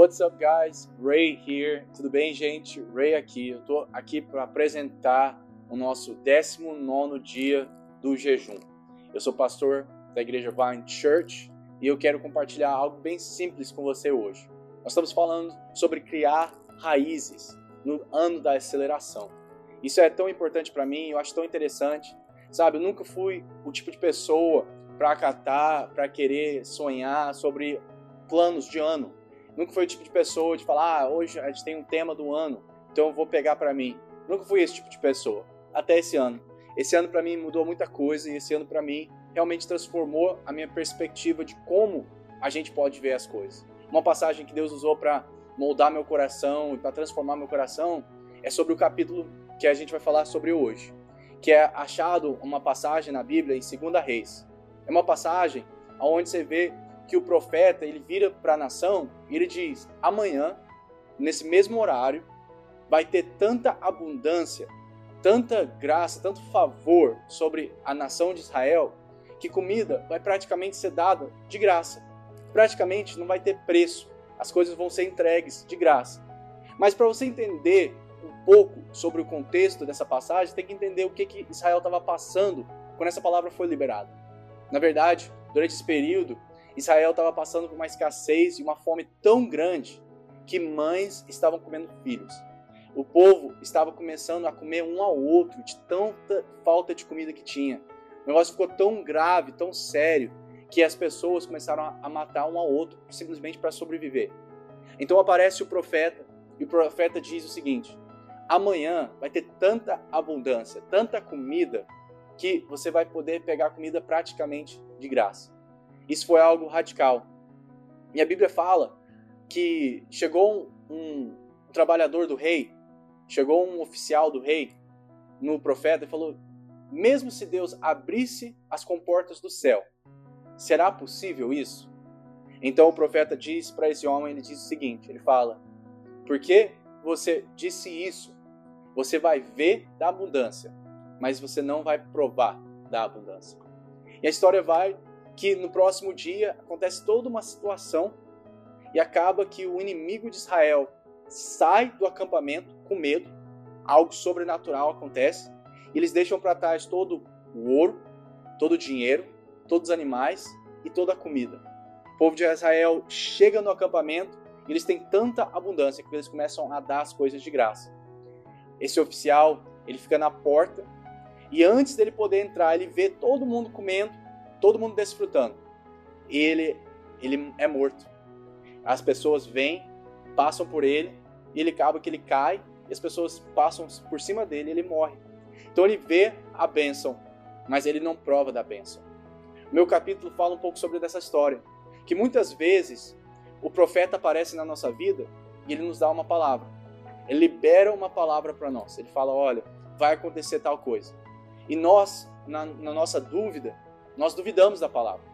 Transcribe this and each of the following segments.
What's up, guys? Ray here. Tudo bem, gente? Ray aqui. Eu tô aqui para apresentar o nosso 19 dia do jejum. Eu sou pastor da igreja Vine Church e eu quero compartilhar algo bem simples com você hoje. Nós estamos falando sobre criar raízes no ano da aceleração. Isso é tão importante para mim, eu acho tão interessante. Sabe, eu nunca fui o tipo de pessoa para acatar, para querer sonhar sobre planos de ano. Nunca fui o tipo de pessoa de falar, ah, hoje a gente tem um tema do ano, então eu vou pegar para mim. Nunca fui esse tipo de pessoa, até esse ano. Esse ano para mim mudou muita coisa e esse ano para mim realmente transformou a minha perspectiva de como a gente pode ver as coisas. Uma passagem que Deus usou para moldar meu coração e para transformar meu coração é sobre o capítulo que a gente vai falar sobre hoje, que é achado uma passagem na Bíblia em 2 Reis. É uma passagem onde você vê que o profeta ele vira para a nação e ele diz: amanhã, nesse mesmo horário, vai ter tanta abundância, tanta graça, tanto favor sobre a nação de Israel, que comida vai praticamente ser dada de graça. Praticamente não vai ter preço. As coisas vão ser entregues de graça. Mas para você entender um pouco sobre o contexto dessa passagem, tem que entender o que, que Israel estava passando quando essa palavra foi liberada. Na verdade, durante esse período, Israel estava passando por uma escassez e uma fome tão grande que mães estavam comendo filhos. O povo estava começando a comer um ao outro de tanta falta de comida que tinha. O negócio ficou tão grave, tão sério, que as pessoas começaram a matar um ao outro simplesmente para sobreviver. Então aparece o profeta e o profeta diz o seguinte: amanhã vai ter tanta abundância, tanta comida, que você vai poder pegar comida praticamente de graça. Isso foi algo radical. E a Bíblia fala que chegou um, um trabalhador do rei, chegou um oficial do rei no profeta e falou: mesmo se Deus abrisse as comportas do céu, será possível isso? Então o profeta diz para esse homem, ele diz o seguinte, ele fala: "Porque você disse isso, você vai ver da abundância, mas você não vai provar da abundância." E a história vai que no próximo dia acontece toda uma situação e acaba que o inimigo de Israel sai do acampamento com medo, algo sobrenatural acontece, e eles deixam para trás todo o ouro, todo o dinheiro, todos os animais e toda a comida. O povo de Israel chega no acampamento e eles têm tanta abundância que eles começam a dar as coisas de graça. Esse oficial, ele fica na porta e antes dele poder entrar, ele vê todo mundo comendo todo mundo desfrutando. E ele, ele é morto. As pessoas vêm, passam por ele, e ele acaba que ele cai, e as pessoas passam por cima dele e ele morre. Então ele vê a bênção, mas ele não prova da bênção. Meu capítulo fala um pouco sobre dessa história, que muitas vezes o profeta aparece na nossa vida e ele nos dá uma palavra. Ele libera uma palavra para nós. Ele fala: olha, vai acontecer tal coisa. E nós, na, na nossa dúvida, nós duvidamos da palavra.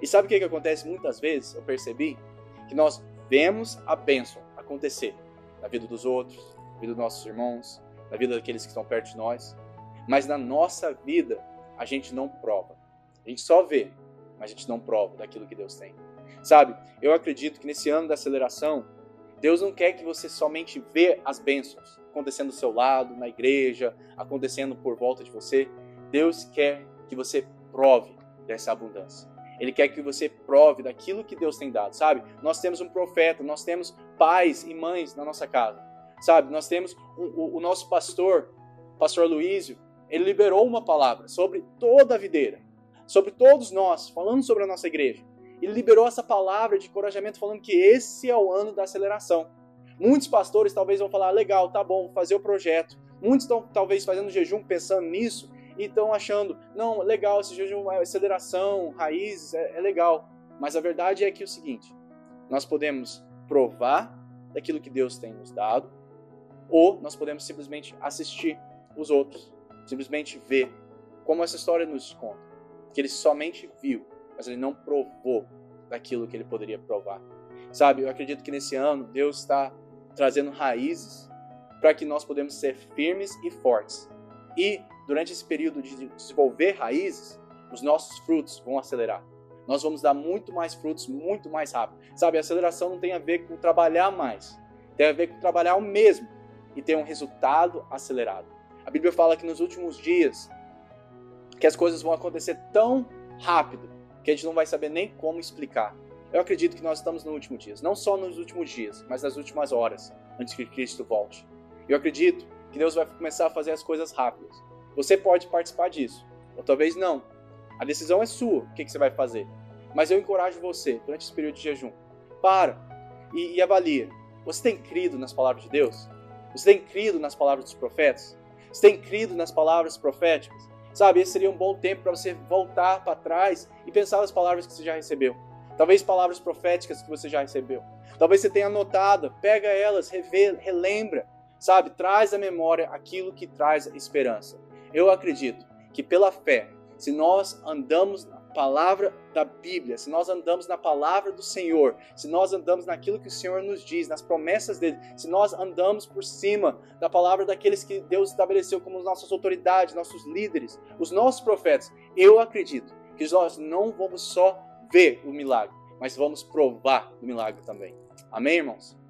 E sabe o que, que acontece muitas vezes? Eu percebi que nós vemos a bênção acontecer na vida dos outros, na vida dos nossos irmãos, na vida daqueles que estão perto de nós, mas na nossa vida a gente não prova. A gente só vê, mas a gente não prova daquilo que Deus tem. Sabe, eu acredito que nesse ano da aceleração, Deus não quer que você somente vê as bênçãos acontecendo do seu lado, na igreja, acontecendo por volta de você. Deus quer que você prove dessa abundância. Ele quer que você prove daquilo que Deus tem dado, sabe? Nós temos um profeta, nós temos pais e mães na nossa casa, sabe? Nós temos o, o, nosso pastor, pastor Luísio, ele liberou uma palavra sobre toda a videira, sobre todos nós, falando sobre a nossa igreja. Ele liberou essa palavra de encorajamento, falando que esse é o ano da aceleração. Muitos pastores talvez vão falar: legal, tá bom, vou fazer o projeto. Muitos estão talvez fazendo jejum pensando nisso, e estão achando, não, legal, esse jejum, aceleração, raízes, é, é legal. Mas a verdade é que é o seguinte, nós podemos provar daquilo que Deus tem nos dado, ou nós podemos simplesmente assistir os outros, simplesmente ver, como essa história nos conta, que ele somente viu, mas ele não provou daquilo que ele poderia provar. Sabe, eu acredito que nesse ano Deus está trazendo raízes para que nós podemos ser firmes e fortes e durante esse período de desenvolver raízes, os nossos frutos vão acelerar. nós vamos dar muito mais frutos, muito mais rápido. Sabe, a aceleração não tem a ver com trabalhar mais, tem a ver com trabalhar o mesmo e ter um resultado acelerado. A Bíblia fala que nos últimos dias que as coisas vão acontecer tão rápido que a gente não vai saber nem como explicar. Eu acredito que nós estamos nos últimos dias, não só nos últimos dias, mas nas últimas horas, antes que Cristo volte. Eu acredito que Deus vai começar a fazer as coisas rápidas. Você pode participar disso, ou talvez não. A decisão é sua, o que, você vai fazer. Mas eu encorajo você, durante esse período de jejum, para e, e avalia. Você tem crido nas palavras de Deus? Você tem crido nas palavras dos profetas? Você tem crido nas palavras proféticas? Sabe, esse seria um bom tempo para você voltar para trás e pensar nas palavras que você já recebeu. Talvez palavras proféticas que você já recebeu. Talvez você tenha anotado, pega elas, revê, relembra, sabe? Traz à memória aquilo que traz esperança. Eu acredito que pela fé, se nós andamos palavra da Bíblia, se nós andamos na palavra do Senhor, se nós andamos naquilo que o Senhor nos diz, nas promessas dele, se nós andamos por cima da palavra daqueles que Deus estabeleceu como nossas autoridades, nossos líderes, os nossos profetas, eu acredito que nós não vamos só ver o milagre, mas vamos provar o milagre também. Amém, irmãos?